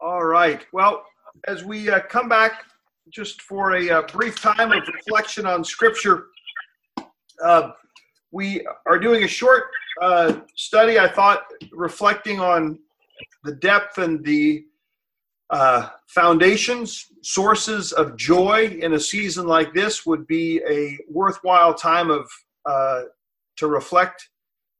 All right. Well, as we uh, come back just for a uh, brief time of reflection on Scripture, uh, we are doing a short uh, study, I thought, reflecting on the depth and the uh, foundations, sources of joy in a season like this would be a worthwhile time of uh, to reflect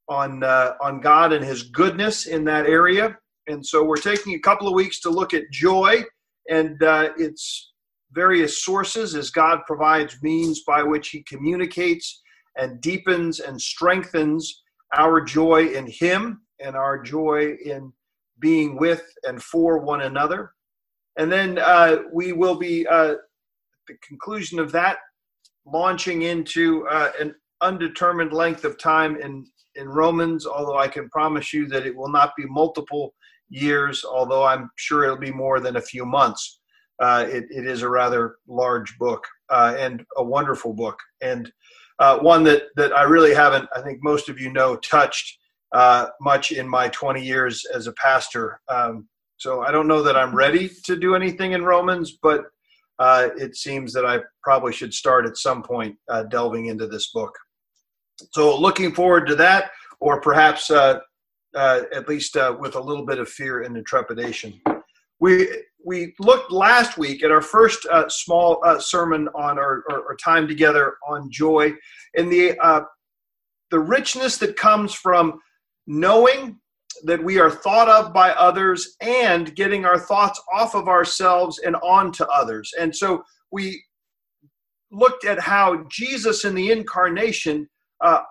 on on God and His goodness in that area. And so we're taking a couple of weeks to look at joy and uh, its various sources as God provides means by which He communicates and deepens and strengthens our joy in Him and our joy in being with and for one another. And then uh, we will be, uh, the conclusion of that, launching into uh, an undetermined length of time in, in Romans, although I can promise you that it will not be multiple years, although I'm sure it'll be more than a few months. Uh, it, it is a rather large book uh, and a wonderful book, and uh, one that, that I really haven't, I think most of you know, touched uh, much in my 20 years as a pastor. Um, so I don't know that I'm ready to do anything in Romans, but uh, it seems that I probably should start at some point uh, delving into this book. So looking forward to that, or perhaps uh, uh at least uh, with a little bit of fear and trepidation. We we looked last week at our first uh, small sermon on our, our, our, time together on joy and the the richness that comes from knowing that we are thought of by others and getting our thoughts off of ourselves and on to others. And so we looked at how Jesus in the incarnation uh,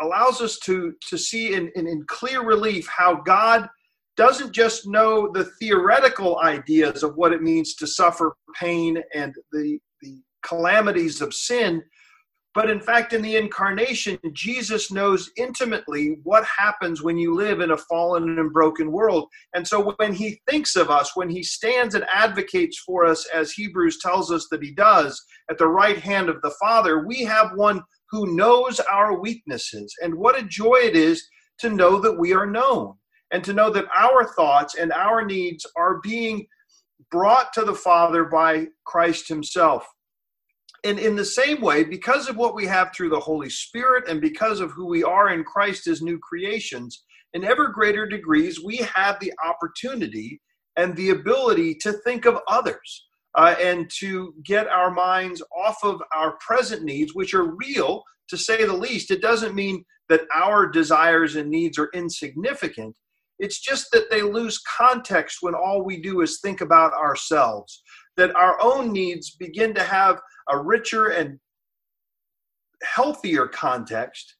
allows us to, to see in, in, in clear relief how God doesn't just know the theoretical ideas of what it means to suffer pain and the, the calamities of sin, but in fact, in the incarnation, Jesus knows intimately what happens when you live in a fallen and broken world. And so when he thinks of us, when he stands and advocates for us, as Hebrews tells us that he does, at the right hand of the Father, we have one who knows our weaknesses. And what a joy it is to know that we are known and to know that our thoughts and our needs are being brought to the Father by Christ himself and in the same way, because of what we have through the Holy Spirit and because of who we are in Christ as new creations, in ever greater degrees, we have the opportunity and the ability to think of others uh, and to get our minds off of our present needs, which are real to say the least. It doesn't mean that our desires and needs are insignificant. It's just that they lose context when all we do is think about ourselves, that our own needs begin to have a richer and healthier context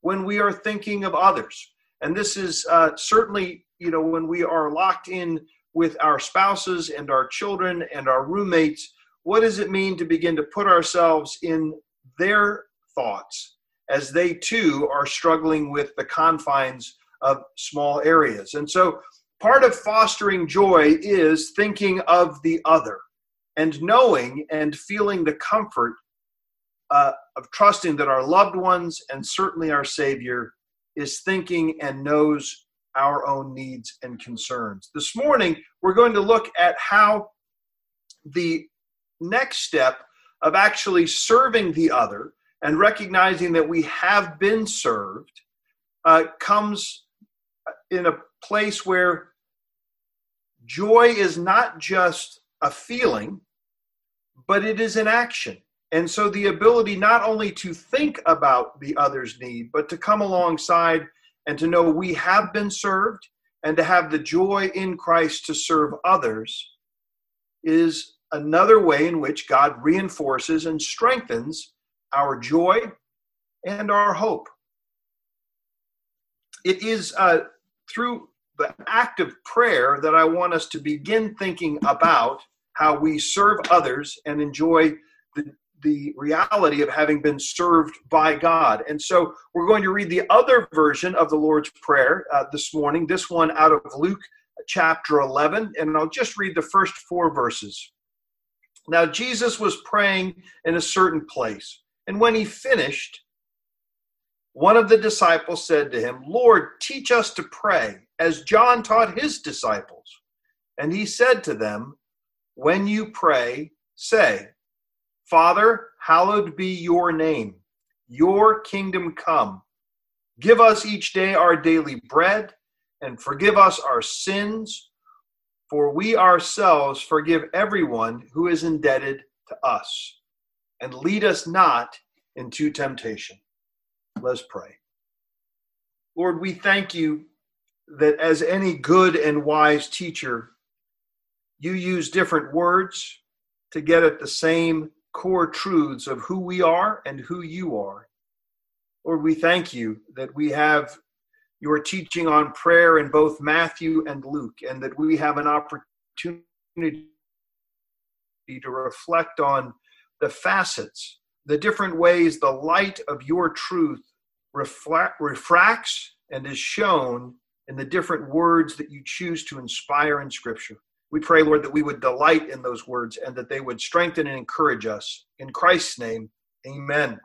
when we are thinking of others. And this is uh, certainly, you know, when we are locked in with our spouses and our children and our roommates, what does it mean to begin to put ourselves in their thoughts as they too are struggling with the confines of small areas? And so part of fostering joy is thinking of the other and knowing and feeling the comfort uh, of trusting that our loved ones and certainly our Savior is thinking and knows our own needs and concerns. This morning, we're going to look at how the next step of actually serving the other and recognizing that we have been served uh, comes in a place where joy is not just a feeling, but it is an action. And so the ability not only to think about the other's need, but to come alongside and to know we have been served and to have the joy in Christ to serve others is another way in which God reinforces and strengthens our joy and our hope. It is uh, through the act of prayer that I want us to begin thinking about how we serve others and enjoy the, the reality of having been served by God. And so we're going to read the other version of the Lord's Prayer uh, this morning, this one out of Luke chapter 11, and I'll just read the first four verses. Now, Jesus was praying in a certain place, and when he finished, one of the disciples said to him, Lord, teach us to pray, as John taught his disciples. And he said to them, When you pray, say, Father, hallowed be your name, your kingdom come. Give us each day our daily bread, and forgive us our sins, for we ourselves forgive everyone who is indebted to us. And lead us not into temptation. Let's pray. Lord, we thank you that as any good and wise teacher, you use different words to get at the same core truths of who we are and who you are. Lord, we thank you that we have your teaching on prayer in both Matthew and Luke, and that we have an opportunity to reflect on the facets, the different ways the light of your truth refracts and is shown in the different words that you choose to inspire in Scripture. We pray, Lord, that we would delight in those words and that they would strengthen and encourage us. In Christ's name, amen.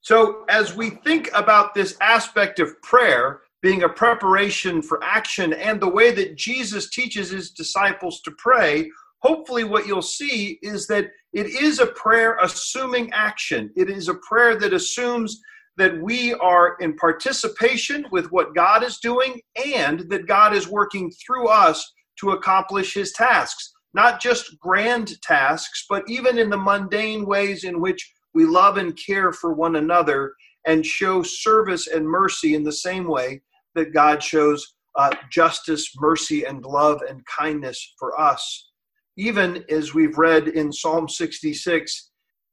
So, as we think about this aspect of prayer being a preparation for action and the way that Jesus teaches his disciples to pray, hopefully, what you'll see is that it is a prayer assuming action. It is a prayer that assumes that we are in participation with what God is doing and that God is working through us to accomplish his tasks. Not just grand tasks, but even in the mundane ways in which we love and care for one another and show service and mercy in the same way that God shows uh, justice, mercy, and love and kindness for us. Even as we've read in Psalm 66,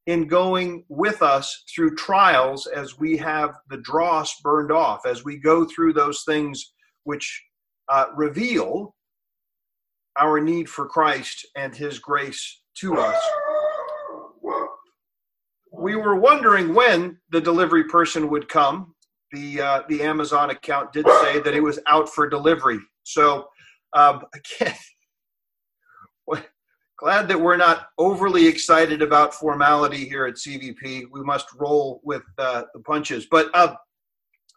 in going with us through trials as we have the dross burned off, as we go through those things which uh, reveal our need for Christ and His grace to us. We were wondering when the delivery person would come. The uh, the Amazon account did say that it was out for delivery. So um, again, glad that we're not overly excited about formality here at CVP. We must roll with uh, the punches. But uh,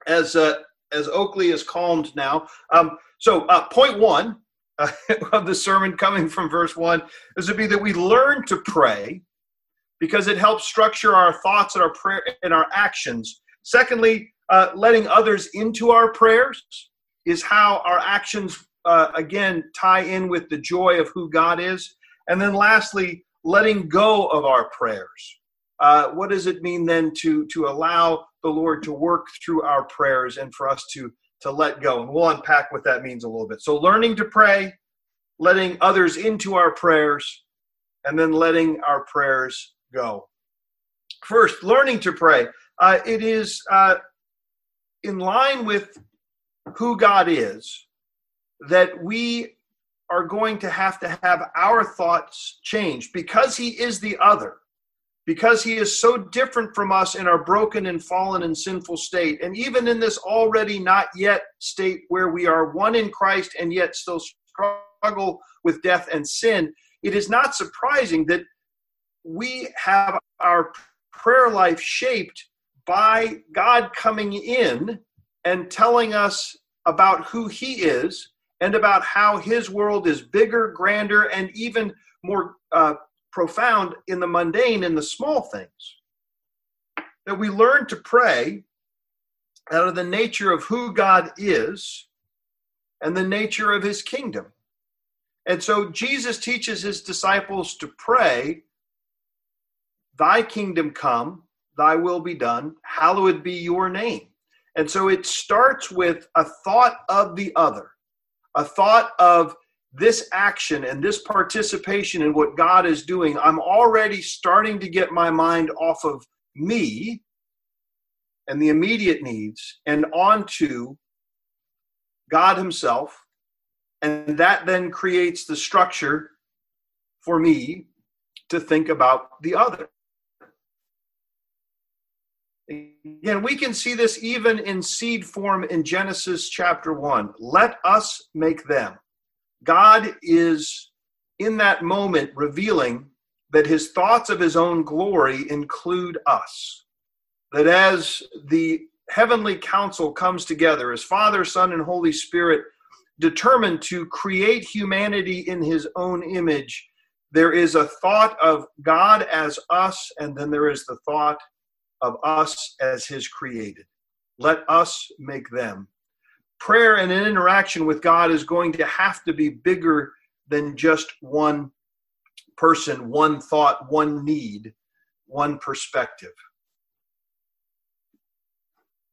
as uh, as Oakley is calmed now, um, so uh, point one uh, of the sermon coming from verse one is to be that we learn to pray because it helps structure our thoughts and our prayer and our actions. Secondly, uh, letting others into our prayers is how our actions again tie in with the joy of who God is. And then lastly, letting go of our prayers. Uh, what does it mean then to, to allow the Lord to work through our prayers and for us to, to let go? And we'll unpack what that means a little bit. So, learning to pray, letting others into our prayers, and then letting our prayers go. First, learning to pray. Uh, it is uh, in line with who God is that we are going to have to have our thoughts changed because he is the other because he is so different from us in our broken and fallen and sinful state and even in this already not yet state where we are one in Christ and yet still struggle with death and sin it is not surprising that we have our prayer life shaped by God coming in and telling us about who he is and about how his world is bigger, grander, and even more uh, profound in the mundane, in the small things. That we learn to pray out of the nature of who God is and the nature of his kingdom. And so Jesus teaches his disciples to pray, Thy kingdom come, thy will be done, hallowed be your name. And so it starts with a thought of the other a thought of this action and this participation in what God is doing, I'm already starting to get my mind off of me and the immediate needs and onto God Himself. And that then creates the structure for me to think about the other. Again, we can see this even in seed form in Genesis chapter 1. Let us make them. God is in that moment revealing that his thoughts of his own glory include us. That as the heavenly council comes together, as Father, Son, and Holy Spirit determined to create humanity in his own image, there is a thought of God as us, and then there is the thought of us as his created. Let us make them. Prayer and an interaction with God is going to have to be bigger than just one person, one thought, one need, one perspective.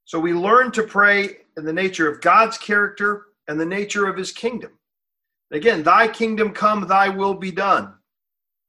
So we learn to pray in the nature of God's character and the nature of his kingdom. Again, thy kingdom come, thy will be done.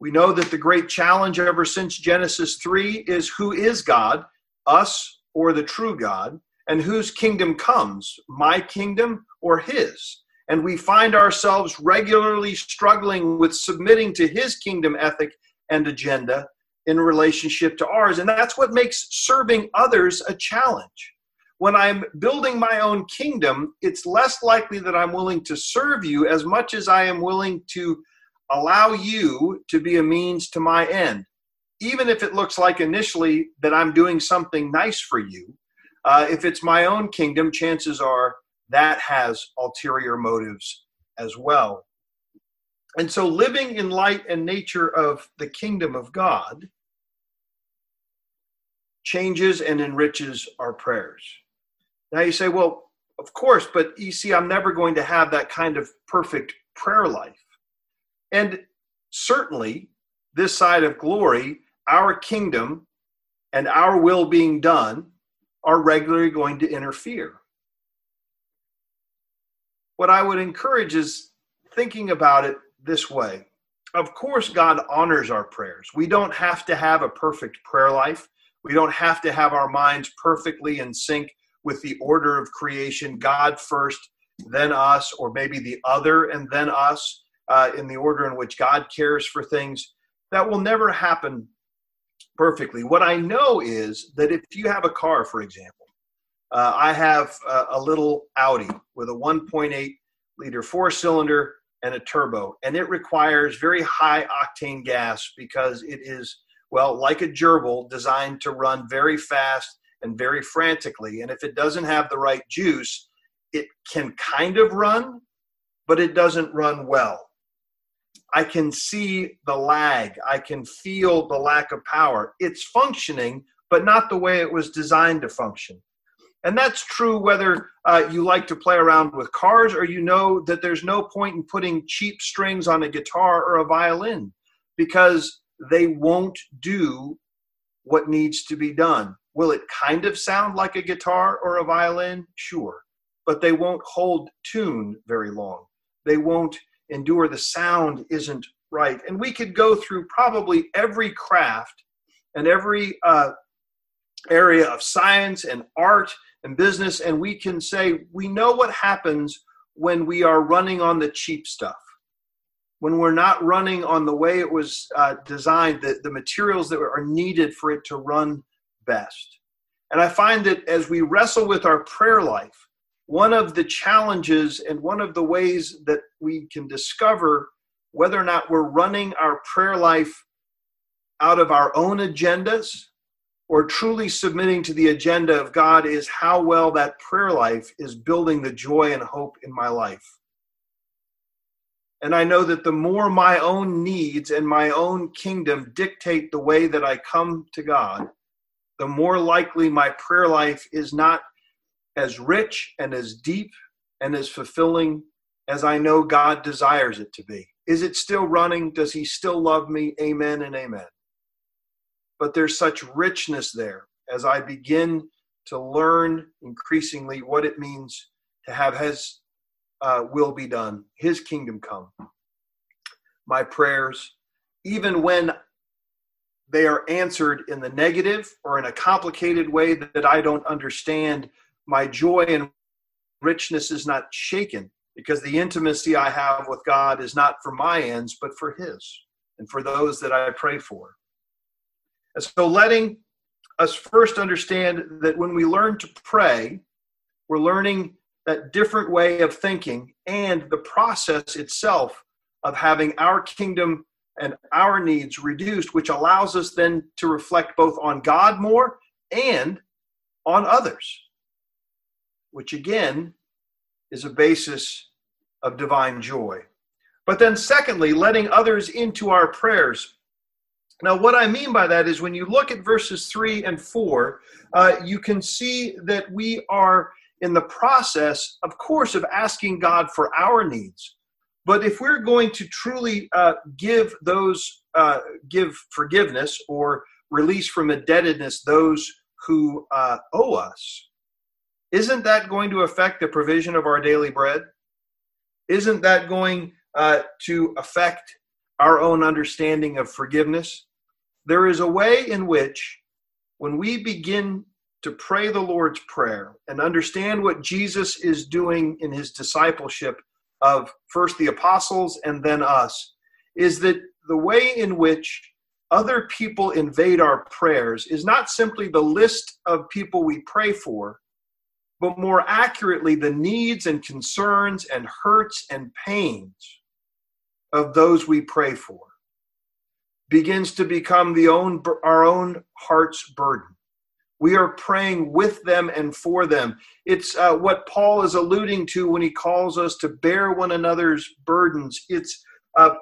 We know that the great challenge ever since Genesis 3 is who is God, us or the true God, and whose kingdom comes, my kingdom or his. And we find ourselves regularly struggling with submitting to his kingdom ethic and agenda in relationship to ours. And that's what makes serving others a challenge when I'm building my own kingdom, it's less likely that I'm willing to serve you as much as I am willing to allow you to be a means to my end. Even if it looks like initially that I'm doing something nice for you, uh, if it's my own kingdom, chances are that has ulterior motives as well. And so, living in light and nature of the kingdom of God changes and enriches our prayers. Now you say, well, of course, but you see, I'm never going to have that kind of perfect prayer life. And certainly, this side of glory, our kingdom and our will being done are regularly going to interfere. What I would encourage is thinking about it this way. Of course, God honors our prayers. We don't have to have a perfect prayer life. We don't have to have our minds perfectly in sync with the order of creation God first, then us, or maybe the other and then us, uh, in the order in which God cares for things. That will never happen perfectly. What I know is that if you have a car, for example, uh, I have a, a little Audi with a 1.8 liter four cylinder and a turbo, and it requires very high octane gas because it is, well, like a gerbil, designed to run very fast and very frantically. And if it doesn't have the right juice, it can kind of run, but it doesn't run well. I can see the lag. I can feel the lack of power. It's functioning, but not the way it was designed to function. And that's true whether uh, you like to play around with cars or you know that there's no point in putting cheap strings on a guitar or a violin because they won't do what needs to be done. Will it kind of sound like a guitar or a violin? Sure. But they won't hold tune very long. They won't endure. The sound isn't right. And we could go through probably every craft and every uh, area of science and art and business, and we can say we know what happens when we are running on the cheap stuff when we're not running on the way it was uh, designed, the, the materials that are needed for it to run best. And I find that as we wrestle with our prayer life, one of the challenges and one of the ways that we can discover whether or not we're running our prayer life out of our own agendas or truly submitting to the agenda of God is how well that prayer life is building the joy and hope in my life. And I know that the more my own needs and my own kingdom dictate the way that I come to God, the more likely my prayer life is not as rich and as deep and as fulfilling as I know God desires it to be. Is it still running? Does He still love me? Amen and amen. But there's such richness there as I begin to learn increasingly what it means to have His uh, will be done, His kingdom come. My prayers, even when they are answered in the negative or in a complicated way that I don't understand, my joy and richness is not shaken because the intimacy I have with God is not for my ends, but for His and for those that I pray for. And so, letting us first understand that when we learn to pray, we're learning that different way of thinking and the process itself of having our kingdom and our needs reduced, which allows us then to reflect both on God more and on others, which again is a basis of divine joy. But then, secondly, letting others into our prayers. Now, what I mean by that is when you look at verses 3 and 4, uh, you can see that we are in the process, of course, of asking God for our needs. But if we're going to truly uh, give those, uh, give forgiveness or release from indebtedness those who uh, owe us, isn't that going to affect the provision of our daily bread? Isn't that going uh, to affect our own understanding of forgiveness? There is a way in which, when we begin to pray the Lord's Prayer and understand what Jesus is doing in his discipleship of first the apostles and then us, is that the way in which other people invade our prayers is not simply the list of people we pray for, but more accurately, the needs and concerns and hurts and pains of those we pray for begins to become the own our own heart's burden we are praying with them and for them. It's uh, what Paul is alluding to when he calls us to bear one another's burdens. It's uh,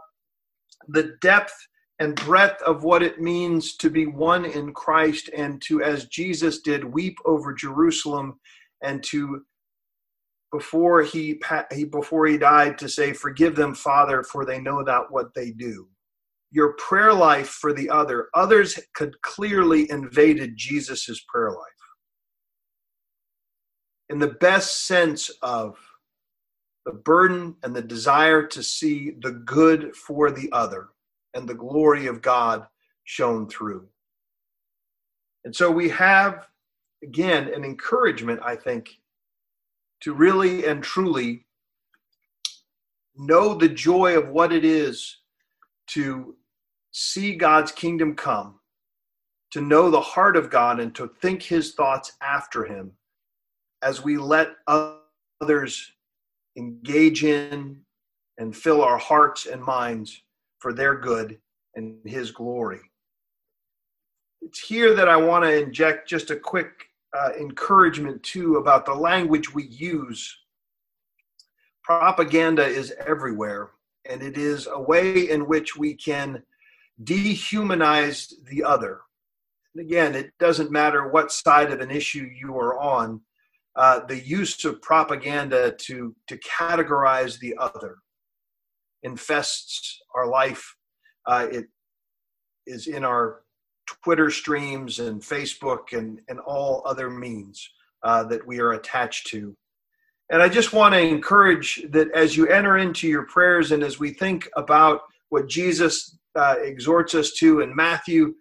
the depth and breadth of what it means to be one in Christ and to, as Jesus did, weep over Jerusalem and to before he, he before he died to say forgive them father for they know not what they do your prayer life for the other. Others could clearly invaded jesus's prayer life. In the best sense of the burden and the desire to see the good for the other and the glory of God shown through. And so we have, again, an encouragement, I think, to really and truly know the joy of what it is to see God's kingdom come, to know the heart of God, and to think his thoughts after him as we let others engage in and fill our hearts and minds for their good and his glory. It's here that I want to inject just a quick uh, encouragement too about the language we use. Propaganda is everywhere and it is a way in which we can dehumanize the other. And again, it doesn't matter what side of an issue you are on, uh, the use of propaganda to, to categorize the other infests our life. Uh, it is in our Twitter streams and Facebook and, and all other means uh, that we are attached to. And I just want to encourage that as you enter into your prayers and as we think about what Jesus uh, exhorts us to in Matthew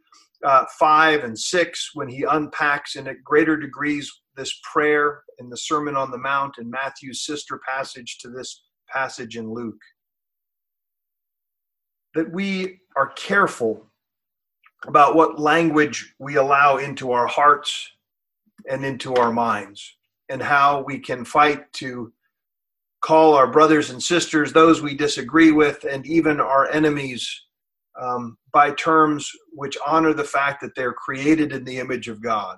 uh, 5 and 6, when he unpacks in at greater degrees this prayer in the Sermon on the Mount and Matthew's sister passage to this passage in Luke. That we are careful about what language we allow into our hearts and into our minds and how we can fight to call our brothers and sisters, those we disagree with, and even our enemies um, by terms which honor the fact that they're created in the image of God.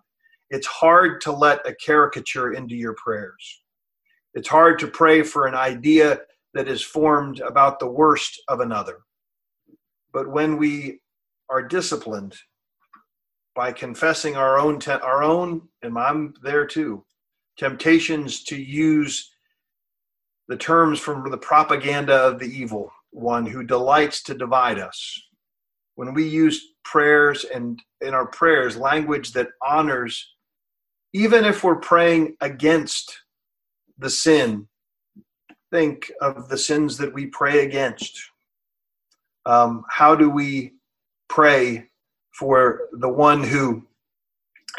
It's hard to let a caricature into your prayers. It's hard to pray for an idea that is formed about the worst of another. But when we are disciplined by confessing our own, te- our own, and I'm there too, temptations to use the terms from the propaganda of the evil one who delights to divide us. When we use prayers and in our prayers language that honors, even if we're praying against the sin, think of the sins that we pray against. Um, how do we pray for the one who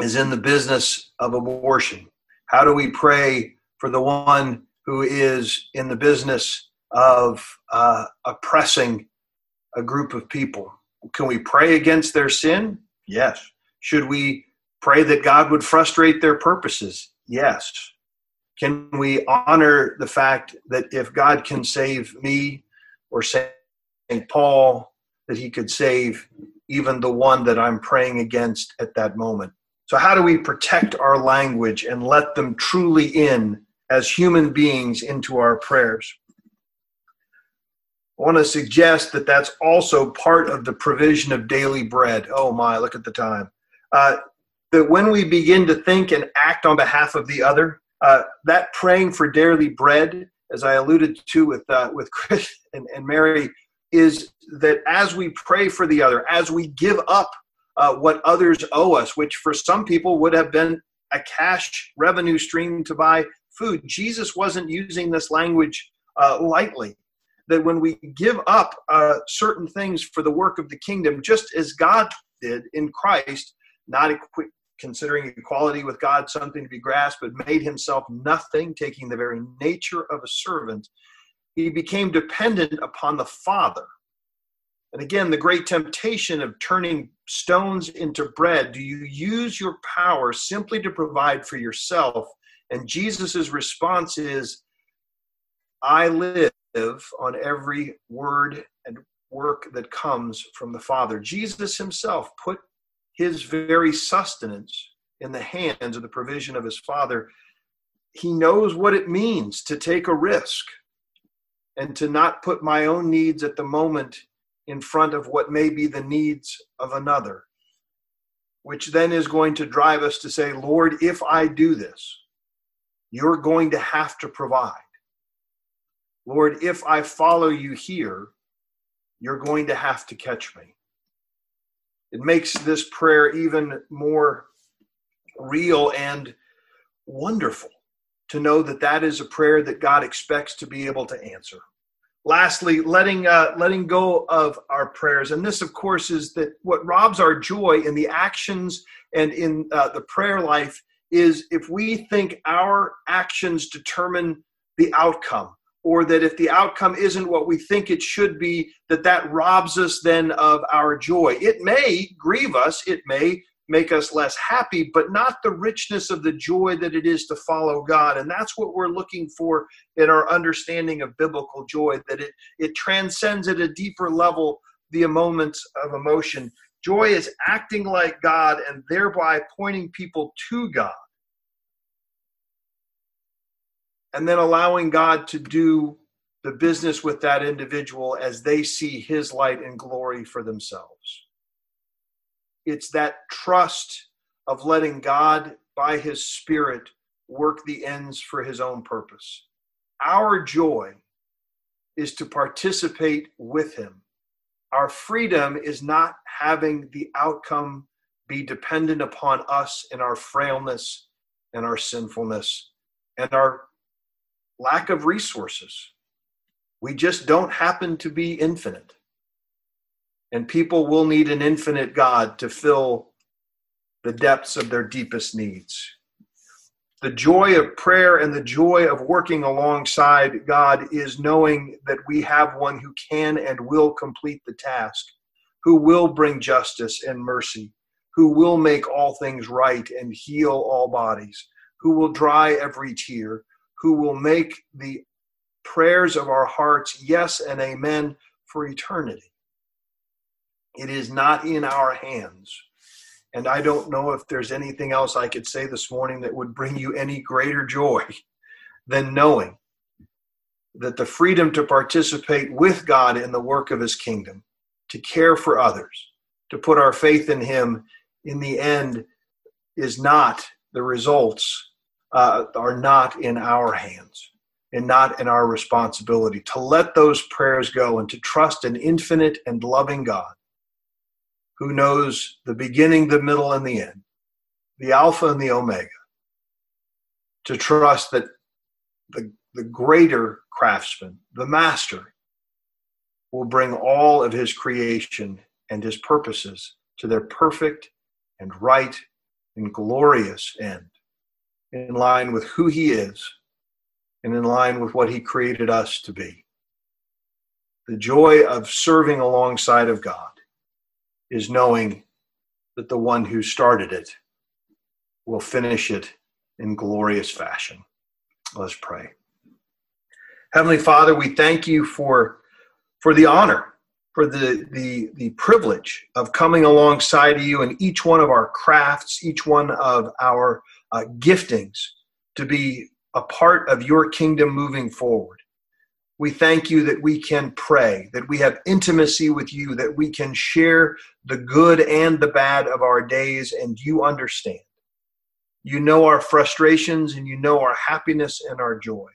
is in the business of abortion? How do we pray for the one who is in the business of uh, oppressing a group of people? Can we pray against their sin? Yes. Should we pray that God would frustrate their purposes? Yes. Can we honor the fact that if God can save me or St. Paul, that he could save even the one that I'm praying against at that moment? So, how do we protect our language and let them truly in as human beings into our prayers? I want to suggest that that's also part of the provision of daily bread. Oh my, look at the time. Uh, that when we begin to think and act on behalf of the other, uh, that praying for daily bread, as I alluded to with uh, with Chris and, and, Mary, is that as we pray for the other, as we give up uh, what others owe us, which for some people would have been a cash revenue stream to buy food, Jesus wasn't using this language uh, lightly. That when we give up uh, certain things for the work of the kingdom, just as God did in Christ, not equi- considering equality with God something to be grasped, but made himself nothing, taking the very nature of a servant, he became dependent upon the Father. And again, the great temptation of turning stones into bread. Do you use your power simply to provide for yourself? And Jesus' response is, I live on every word and work that comes from the Father. Jesus himself put his very sustenance in the hands of the provision of his Father. He knows what it means to take a risk and to not put my own needs at the moment in front of what may be the needs of another, which then is going to drive us to say, Lord, if I do this, you're going to have to provide. Lord, if I follow you here, you're going to have to catch me. It makes this prayer even more real and wonderful to know that that is a prayer that God expects to be able to answer. Lastly, letting uh, letting go of our prayers, and this, of course, is that what robs our joy in the actions and in uh, the prayer life is if we think our actions determine the outcome or that if the outcome isn't what we think it should be that that robs us then of our joy. It may grieve us. It may make us less happy but not the richness of the joy that it is to follow god. And that's what we're looking for in our understanding of biblical joy that it it transcends at a deeper level the moments of emotion. Joy is acting like god and thereby pointing people to god. And then allowing God to do the business with that individual as they see his light and glory for themselves. It's that trust of letting God, by his Spirit, work the ends for his own purpose. Our joy is to participate with him. Our freedom is not having the outcome be dependent upon us in our frailness and our sinfulness and our lack of resources. We just don't happen to be infinite. And people will need an infinite God to fill the depths of their deepest needs. The joy of prayer and the joy of working alongside God is knowing that we have one who can and will complete the task, who will bring justice and mercy, who will make all things right and heal all bodies, who will dry every tear, who will make the prayers of our hearts yes and amen for eternity. It is not in our hands. And I don't know if there's anything else I could say this morning that would bring you any greater joy than knowing that the freedom to participate with God in the work of his kingdom, to care for others, to put our faith in him in the end is not the results uh, are not in our hands and not in our responsibility. To let those prayers go and to trust an infinite and loving God who knows the beginning, the middle, and the end, the Alpha and the Omega. To trust that the, the greater craftsman, the master, will bring all of his creation and his purposes to their perfect and right and glorious end in line with who He is and in line with what He created us to be. The joy of serving alongside of God is knowing that the one who started it will finish it in glorious fashion. Let's pray. Heavenly Father, we thank you for, for the honor, for the, the, the privilege of coming alongside you in each one of our crafts, each one of our uh, giftings to be a part of your kingdom moving forward. We thank you that we can pray, that we have intimacy with you, that we can share the good and the bad of our days, and you understand. You know our frustrations and you know our happiness and our joy.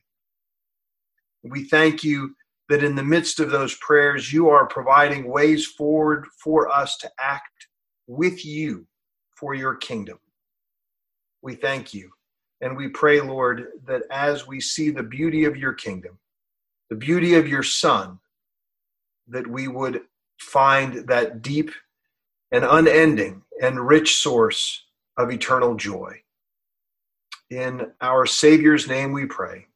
We thank you that in the midst of those prayers, you are providing ways forward for us to act with you for your kingdom. We thank you. And we pray, Lord, that as we see the beauty of your kingdom, the beauty of your Son, that we would find that deep and unending and rich source of eternal joy. In our Savior's name we pray.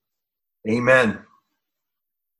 Amen.